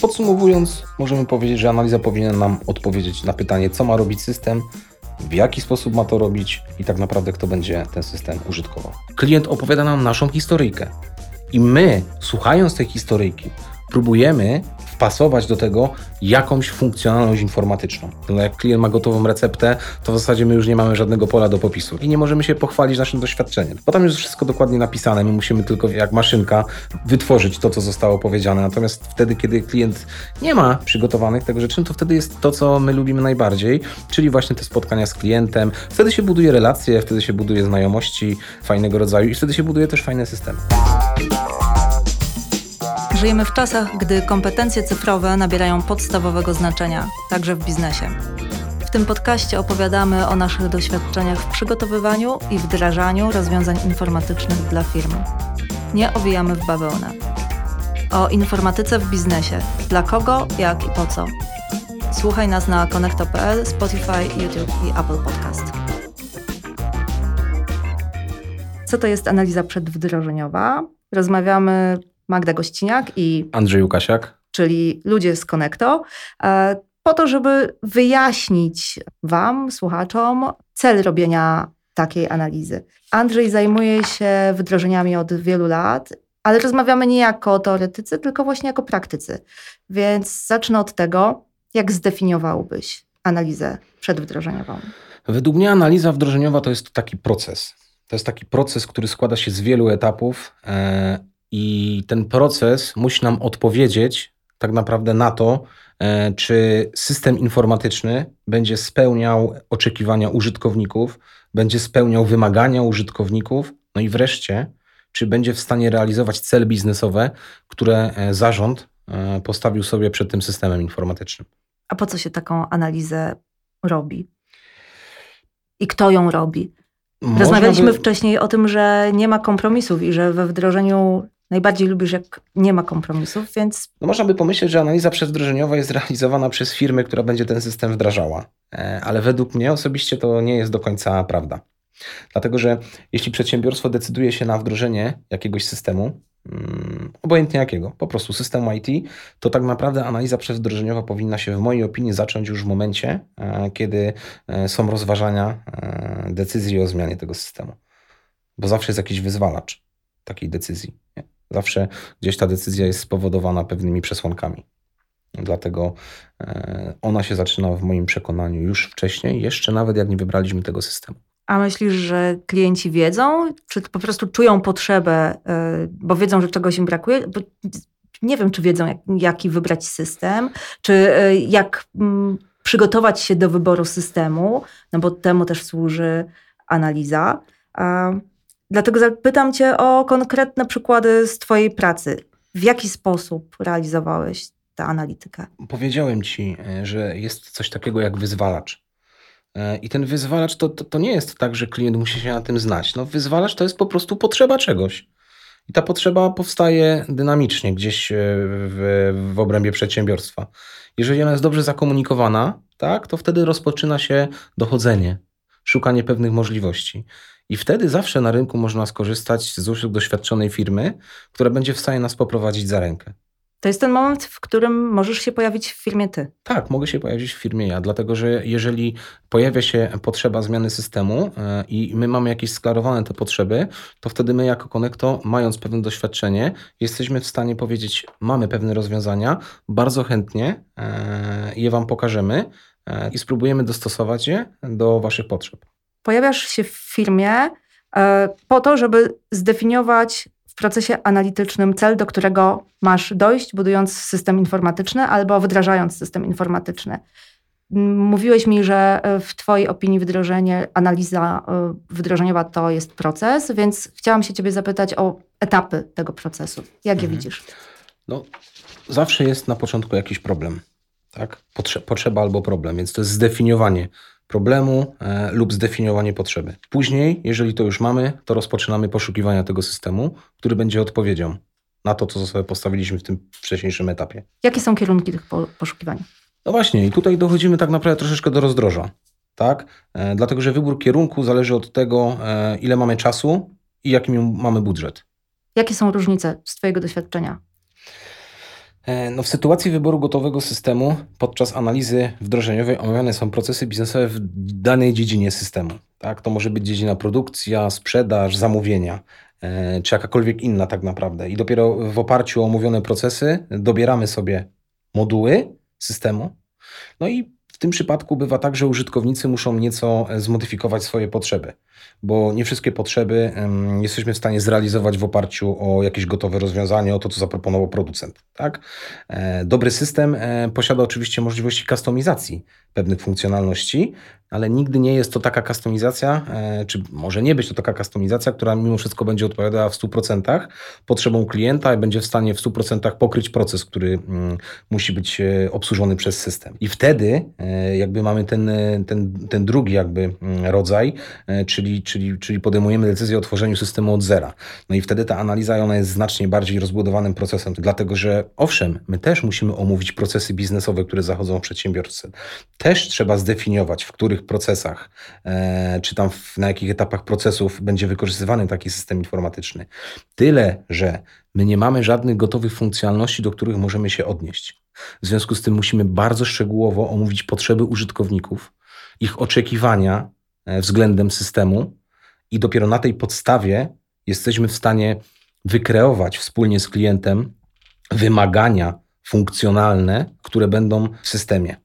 Podsumowując, możemy powiedzieć, że analiza powinna nam odpowiedzieć na pytanie, co ma robić system, w jaki sposób ma to robić i tak naprawdę kto będzie ten system użytkował. Klient opowiada nam naszą historyjkę i my, słuchając tej historyjki, próbujemy wpasować do tego jakąś funkcjonalność informatyczną. No jak klient ma gotową receptę, to w zasadzie my już nie mamy żadnego pola do popisu i nie możemy się pochwalić naszym doświadczeniem. Bo tam jest wszystko dokładnie napisane, my musimy tylko jak maszynka wytworzyć to, co zostało powiedziane. Natomiast wtedy, kiedy klient nie ma przygotowanych tego rzeczy, no to wtedy jest to, co my lubimy najbardziej, czyli właśnie te spotkania z klientem. Wtedy się buduje relacje, wtedy się buduje znajomości fajnego rodzaju i wtedy się buduje też fajne systemy. Żyjemy w czasach, gdy kompetencje cyfrowe nabierają podstawowego znaczenia, także w biznesie. W tym podcaście opowiadamy o naszych doświadczeniach w przygotowywaniu i wdrażaniu rozwiązań informatycznych dla firm. Nie owijamy w bawełnę. O informatyce w biznesie. Dla kogo, jak i po co. Słuchaj nas na konekto.pl, Spotify, YouTube i Apple Podcast. Co to jest analiza przedwdrożeniowa? Rozmawiamy Magda Gościniak i Andrzej Łukasiak, czyli ludzie z Connecto, e, po to, żeby wyjaśnić Wam, słuchaczom, cel robienia takiej analizy. Andrzej zajmuje się wdrożeniami od wielu lat, ale rozmawiamy nie jako teoretycy, tylko właśnie jako praktycy. Więc zacznę od tego, jak zdefiniowałbyś analizę przedwdrożeniową? Według mnie analiza wdrożeniowa to jest taki proces. To jest taki proces, który składa się z wielu etapów, e, i ten proces musi nam odpowiedzieć tak naprawdę na to, e, czy system informatyczny będzie spełniał oczekiwania użytkowników, będzie spełniał wymagania użytkowników, no i wreszcie, czy będzie w stanie realizować cele biznesowe, które e, zarząd e, postawił sobie przed tym systemem informatycznym. A po co się taką analizę robi? I kto ją robi? Rozmawialiśmy by... wcześniej o tym, że nie ma kompromisów i że we wdrożeniu najbardziej lubisz, jak nie ma kompromisów, więc. No można by pomyśleć, że analiza przedwdrożeniowa jest realizowana przez firmę, która będzie ten system wdrażała. E, ale według mnie osobiście to nie jest do końca prawda. Dlatego, że jeśli przedsiębiorstwo decyduje się na wdrożenie jakiegoś systemu, mm, obojętnie jakiego, po prostu systemu IT, to tak naprawdę analiza przedwdrożeniowa powinna się w mojej opinii zacząć już w momencie, e, kiedy e, są rozważania decyzji o zmianie tego systemu. Bo zawsze jest jakiś wyzwalacz takiej decyzji. Nie? Zawsze gdzieś ta decyzja jest spowodowana pewnymi przesłankami. Dlatego e, ona się zaczyna w moim przekonaniu już wcześniej, jeszcze nawet jak nie wybraliśmy tego systemu. A myślisz, że klienci wiedzą, czy po prostu czują potrzebę, e, bo wiedzą, że czegoś im brakuje? Bo nie wiem, czy wiedzą, jak, jaki wybrać system, czy e, jak mm, przygotować się do wyboru systemu, no bo temu też służy analiza. Dlatego zapytam Cię o konkretne przykłady z Twojej pracy. W jaki sposób realizowałeś tę analitykę? Powiedziałem Ci, e, że jest coś takiego jak wyzwalacz. E, I ten wyzwalacz to, to, to, nie jest tak, że klient musi się na tym znać. No, wyzwalacz to jest po prostu potrzeba czegoś. I ta potrzeba powstaje dynamicznie gdzieś e, w, w obrębie przedsiębiorstwa. Jeżeli ona jest dobrze zakomunikowana, tak, to wtedy rozpoczyna się dochodzenie, szukanie pewnych możliwości. I wtedy zawsze na rynku można skorzystać z usług doświadczonej firmy, która będzie w stanie nas poprowadzić za rękę. To jest ten moment, w którym możesz się pojawić w firmie ty. Tak, mogę się pojawić w firmie ja, dlatego że jeżeli pojawia się potrzeba zmiany systemu e, i my mamy jakieś sklarowane te potrzeby, to wtedy my jako Konekto, mając pewne doświadczenie, jesteśmy w stanie powiedzieć, mamy pewne rozwiązania, bardzo chętnie e, je Wam pokażemy e, i spróbujemy dostosować je do Waszych potrzeb pojawiasz się w firmie e, po to, żeby zdefiniować w procesie analitycznym cel, do którego masz dojść, budując system informatyczny albo wdrażając system informatyczny. Mówiłeś mi, że e, w Twojej opinii wdrożenie, analiza e, wdrożeniowa to jest proces, więc chciałam się Ciebie zapytać o etapy tego procesu. Jak mhm. je widzisz? No, zawsze jest na początku jakiś problem, tak? Potrze potrzeba albo problem, więc to jest zdefiniowanie problemu e, lub zdefiniowanie potrzeby. Później, jeżeli to już mamy, to rozpoczynamy poszukiwania tego systemu, który będzie odpowiedzią na to, co sobie postawiliśmy w tym wcześniejszym etapie. Jakie są kierunki tych poszukiwań? No właśnie, i tutaj dochodzimy tak naprawdę troszeczkę do rozdroża. Tak? E, dlatego, że wybór kierunku zależy od tego, e, ile mamy czasu i jaki mamy budżet. Jakie są różnice z Twojego doświadczenia? E, no w sytuacji wyboru gotowego systemu podczas analizy wdrożeniowej omawiane są procesy biznesowe w danej dziedzinie systemu. Tak? To może być dziedzina produkcja, sprzedaż, zamówienia, e, czy jakakolwiek inna tak naprawdę. I dopiero w oparciu o omówione procesy dobieramy sobie moduły systemu. No i tym przypadku bywa tak, że użytkownicy muszą nieco zmodyfikować swoje potrzeby bo nie wszystkie potrzeby jesteśmy w stanie zrealizować w oparciu o jakieś gotowe rozwiązanie, o to, co zaproponował producent. Tak? E, dobry system e, posiada oczywiście możliwości kustomizacji pewnych funkcjonalności, ale nigdy nie jest to taka kustomizacja, e, czy może nie być to taka kustomizacja, która mimo wszystko będzie odpowiadała w 100% potrzebom klienta i będzie w stanie w 100% pokryć proces, który mm, musi być obsłużony przez system. I wtedy jakby mamy ten, ten, ten drugi jakby mm, rodzaj, czyli czyli, czyli podejmujemy decyzję o tworzeniu systemu od zera. No i wtedy ta analiza ona jest znacznie bardziej rozbudowanym procesem, dlatego że owszem, my też musimy omówić procesy biznesowe, które zachodzą w przedsiębiorstwie. Też trzeba zdefiniować, w których procesach, e, czy tam na jakich etapach procesów będzie wykorzystywany taki system informatyczny. Tyle, że my nie mamy żadnych gotowych funkcjonalności, do których możemy się odnieść. W związku z tym musimy bardzo szczegółowo omówić potrzeby użytkowników, ich oczekiwania e, względem systemu, i dopiero na tej podstawie jesteśmy w stanie wykreować wspólnie z klientem wymagania funkcjonalne, które będą w systemie.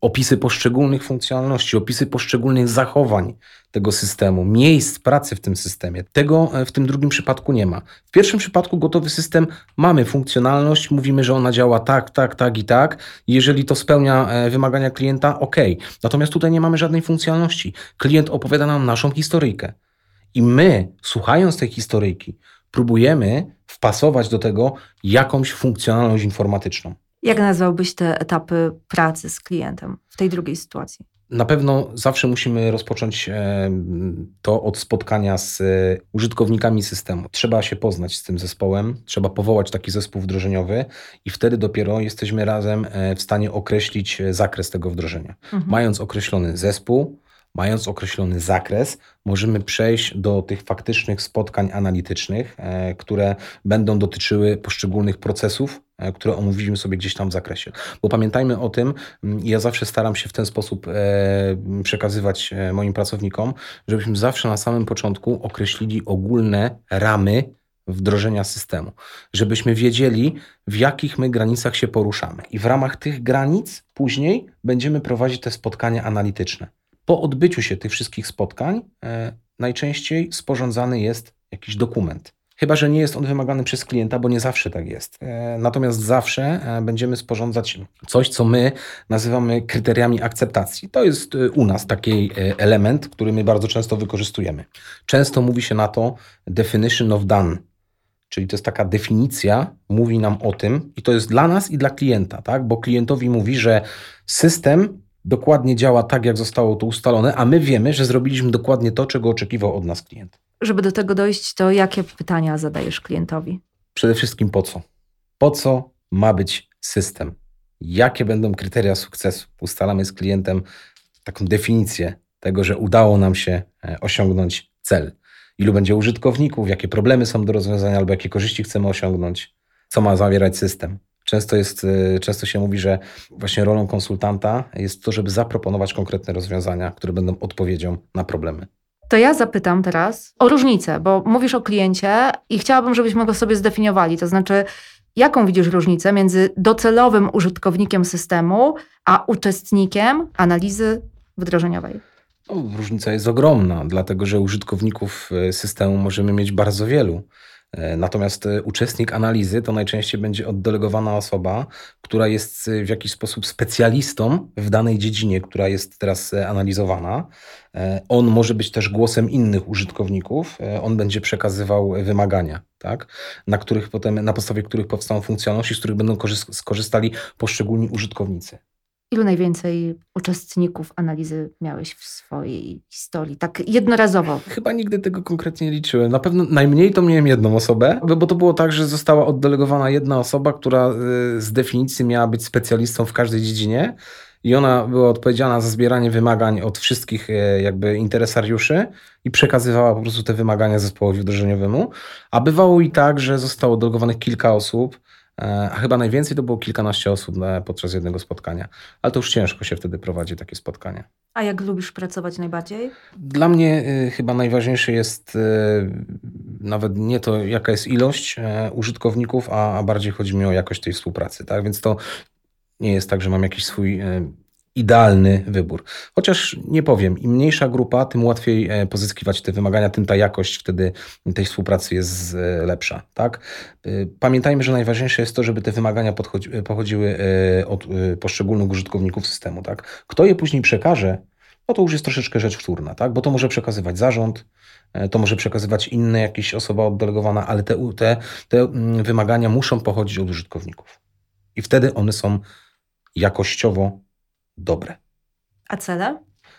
Opisy poszczególnych funkcjonalności, opisy poszczególnych zachowań tego systemu, miejsc pracy w tym systemie. Tego e, w tym drugim przypadku nie ma. W pierwszym przypadku gotowy system mamy funkcjonalność, mówimy, że ona działa tak, tak, tak i tak. Jeżeli to spełnia e, wymagania klienta, ok. Natomiast tutaj nie mamy żadnej funkcjonalności. Klient opowiada nam naszą historyjkę. I my, słuchając tej historyjki, próbujemy wpasować do tego jakąś funkcjonalność informatyczną. Jak nazwałbyś te etapy pracy z klientem w tej drugiej sytuacji? Na pewno zawsze musimy rozpocząć e, to od spotkania z e, użytkownikami systemu. Trzeba się poznać z tym zespołem, trzeba powołać taki zespół wdrożeniowy i wtedy dopiero jesteśmy razem e, w stanie określić zakres tego wdrożenia. Mhm. Mając określony zespół, mając określony zakres, możemy przejść do tych faktycznych spotkań analitycznych, które będą dotyczyły poszczególnych procesów, które omówiliśmy sobie gdzieś tam w zakresie. Bo pamiętajmy o tym, ja zawsze staram się w ten sposób e, przekazywać moim pracownikom, żebyśmy zawsze na samym początku określili ogólne ramy wdrożenia systemu, żebyśmy wiedzieli, w jakich my granicach się poruszamy. I w ramach tych granic później będziemy prowadzić te spotkania analityczne. Po odbyciu się tych wszystkich spotkań e, najczęściej sporządzany jest jakiś dokument. Chyba, że nie jest on wymagany przez klienta, bo nie zawsze tak jest. E, natomiast zawsze e, będziemy sporządzać coś, co my nazywamy kryteriami akceptacji. To jest u nas taki element, który my bardzo często wykorzystujemy. Często mówi się na to definition of done, czyli to jest taka definicja, mówi nam o tym, i to jest dla nas i dla klienta, tak? bo klientowi mówi, że system dokładnie działa tak, jak zostało to ustalone, a my wiemy, że zrobiliśmy dokładnie to, czego oczekiwał od nas klient. Żeby do tego dojść, to jakie pytania zadajesz klientowi? Przede wszystkim po co? Po co ma być system? Jakie będą kryteria sukcesu? Ustalamy z klientem taką definicję tego, że udało nam się e, osiągnąć cel. Ilu będzie użytkowników, jakie problemy są do rozwiązania, albo jakie korzyści chcemy osiągnąć, co ma zawierać system. Często, jest, y, często się mówi, że właśnie rolą konsultanta jest to, żeby zaproponować konkretne rozwiązania, które będą odpowiedzią na problemy. To ja zapytam teraz o różnicę, bo mówisz o kliencie i chciałabym, żebyśmy go sobie zdefiniowali. To znaczy, jaką widzisz różnicę między docelowym użytkownikiem systemu, a uczestnikiem analizy wdrożeniowej? Różnica jest ogromna, dlatego że użytkowników y, systemu możemy mieć bardzo wielu. E, natomiast e, uczestnik analizy to najczęściej będzie oddelegowana osoba, która jest e, w jakiś sposób specjalistą w danej dziedzinie, która jest teraz analizowana. On może być też głosem innych użytkowników, on będzie przekazywał wymagania, tak? na, których potem, na podstawie których powstaną funkcjonalności, z których będą skorzystali poszczególni użytkownicy. Ilu najwięcej uczestników analizy miałeś w swojej historii? Tak jednorazowo. Chyba nigdy tego konkretnie nie liczyłem. Na pewno najmniej to miałem jedną osobę, bo to było tak, że została oddelegowana jedna osoba, która y, z definicji miała być specjalistą w każdej dziedzinie i ona była odpowiedzialna za zbieranie wymagań od wszystkich y, jakby interesariuszy i przekazywała po prostu te wymagania zespołowi wdrożeniowemu. A bywało i tak, że zostało oddelegowanych kilka osób, A chyba najwięcej to było kilkanaście osób na- podczas jednego spotkania. Ale to już ciężko się wtedy prowadzi takie spotkania. A jak lubisz pracować najbardziej? Dla mnie y, chyba najważniejsze jest nawet nie to, jaka jest ilość e, użytkowników, a, a bardziej chodzi mi o jakość tej współpracy. Tak? Więc to nie jest tak, że mam jakiś swój e, idealny wybór. Chociaż nie powiem, im mniejsza grupa, tym łatwiej e, pozyskiwać te wymagania, tym ta jakość wtedy tej współpracy jest e, lepsza. Tak? Y, Pamiętajmy, że najważniejsze jest to, żeby te wymagania pochodziły e, od e, poszczególnych użytkowników systemu. Tak? Kto je później przekaże, no to już jest troszeczkę rzecz wtórna, tak? bo to może przekazywać zarząd, e, to może przekazywać inne jakieś osoba oddelegowana, ale te, te, te mm, wymagania muszą pochodzić od użytkowników. I wtedy one są jakościowo dobre. A cele?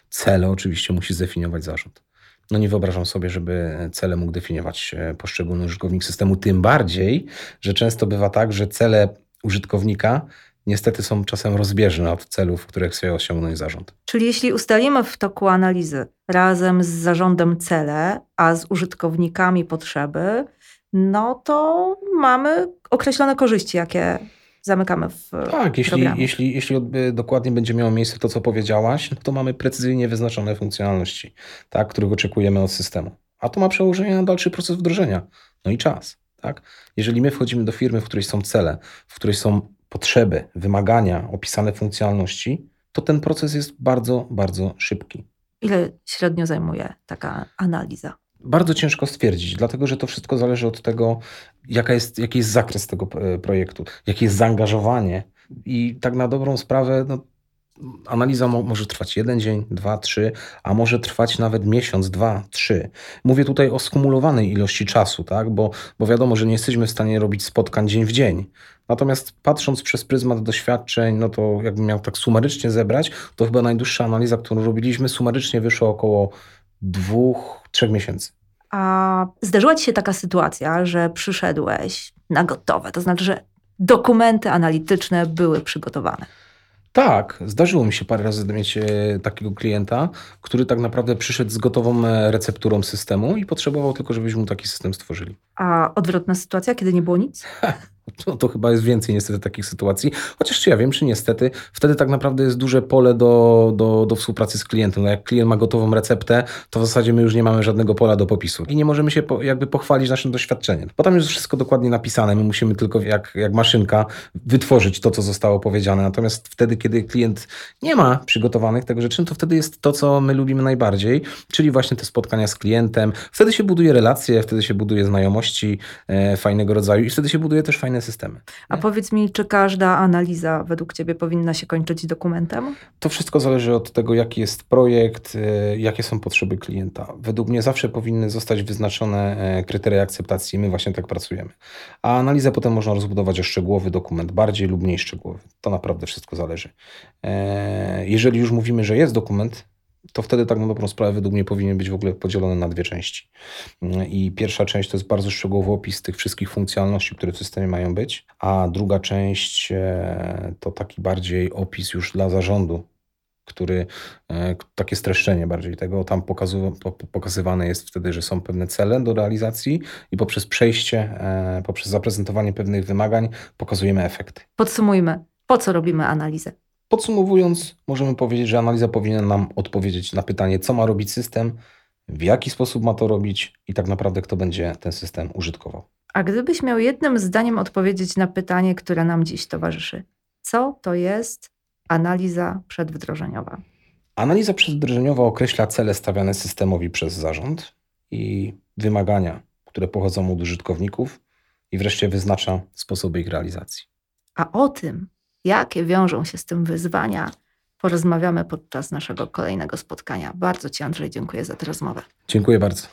Cele oczywiście musi zdefiniować zarząd. No nie wyobrażam sobie, żeby cele mógł definiować e, poszczególny użytkownik systemu, tym bardziej, że często bywa tak, że cele użytkownika niestety są czasem rozbieżne od celów, które chce osiągnąć zarząd. Czyli jeśli ustalimy w toku analizy razem z zarządem cele, a z użytkownikami potrzeby, no to mamy określone korzyści, jakie zamykamy w Tak, jeśli, programie. jeśli, jeśli odby- dokładnie będzie miało miejsce to, co powiedziałaś, no to mamy precyzyjnie wyznaczone funkcjonalności, tak, których oczekujemy od systemu. A to ma przełożenie na dalszy proces wdrożenia. No i czas. Tak? Jeżeli my wchodzimy do firmy, w której są cele, w której są potrzeby, wymagania, opisane funkcjonalności, to ten proces jest bardzo, bardzo szybki. Ile średnio zajmuje taka analiza? Bardzo ciężko stwierdzić, dlatego że to wszystko zależy od tego, jaka jest, jaki jest zakres tego e, projektu, jakie jest zaangażowanie. I tak na dobrą sprawę, no, analiza mo może trwać jeden dzień, dwa, trzy, a może trwać nawet miesiąc, dwa, trzy. Mówię tutaj o skumulowanej ilości czasu, tak? bo, bo wiadomo, że nie jesteśmy w stanie robić spotkań dzień w dzień. Natomiast patrząc przez pryzmat doświadczeń, no to jakbym miał tak sumarycznie zebrać, to chyba najdłuższa analiza, którą robiliśmy, sumarycznie wyszła około dwóch, trzech miesięcy. A zdarzyła ci się taka sytuacja, że przyszedłeś na gotowe, to znaczy, że dokumenty analityczne były przygotowane. Tak, zdarzyło mi się parę razy mieć e, takiego klienta, który tak naprawdę przyszedł z gotową e, recepturą systemu i potrzebował tylko, żebyśmy mu taki system stworzyli. A odwrotna sytuacja, kiedy nie było nic? To, to chyba jest więcej niestety takich sytuacji, chociaż czy ja wiem, czy niestety, wtedy tak naprawdę jest duże pole do, do, do współpracy z klientem. No jak klient ma gotową receptę, to w zasadzie my już nie mamy żadnego pola do popisu. I nie możemy się po, jakby pochwalić naszym doświadczeniem, bo tam jest wszystko dokładnie napisane, my musimy tylko jak, jak maszynka wytworzyć to, co zostało powiedziane, natomiast wtedy, kiedy klient nie ma przygotowanych tego rzeczy, no to wtedy jest to, co my lubimy najbardziej, czyli właśnie te spotkania z klientem, wtedy się buduje relacje, wtedy się buduje znajomości e, fajnego rodzaju i wtedy się buduje też fajne systemy. A powiedz mi, czy każda analiza według ciebie powinna się kończyć dokumentem? To wszystko zależy od tego, jaki jest projekt, e, jakie są potrzeby klienta. Według mnie zawsze powinny zostać wyznaczone e, kryteria akceptacji. My właśnie tak pracujemy. A analizę potem można rozbudować o szczegółowy dokument, bardziej lub mniej szczegółowy. To naprawdę wszystko zależy. E, Jeżeli już mówimy, że jest dokument, to wtedy tak na dobrą sprawę według mnie powinien być w ogóle podzielony na dwie części. I pierwsza część to jest bardzo szczegółowy opis tych wszystkich funkcjonalności, które w systemie mają być, a druga część e, to taki bardziej opis już dla zarządu, który, e, takie streszczenie bardziej tego, tam pokazu, po- po- pokazywane jest wtedy, że są pewne cele do realizacji i poprzez przejście, e, poprzez zaprezentowanie pewnych wymagań pokazujemy efekty. Podsumujmy, po co robimy analizę? Podsumowując, możemy powiedzieć, że analiza powinna nam odpowiedzieć na pytanie, co ma robić system, w jaki sposób ma to robić i tak naprawdę kto będzie ten system użytkował. A gdybyś miał jednym zdaniem odpowiedzieć na pytanie, które nam dziś towarzyszy, co to jest analiza przedwdrożeniowa? Analiza przedwdrożeniowa określa cele stawiane systemowi przez zarząd i wymagania, które pochodzą od użytkowników i wreszcie wyznacza sposoby ich realizacji. A o tym, jakie wiążą się z tym wyzwania, porozmawiamy podczas naszego kolejnego spotkania. Bardzo Ci, Andrzej, dziękuję za tę rozmowę. Dziękuję bardzo.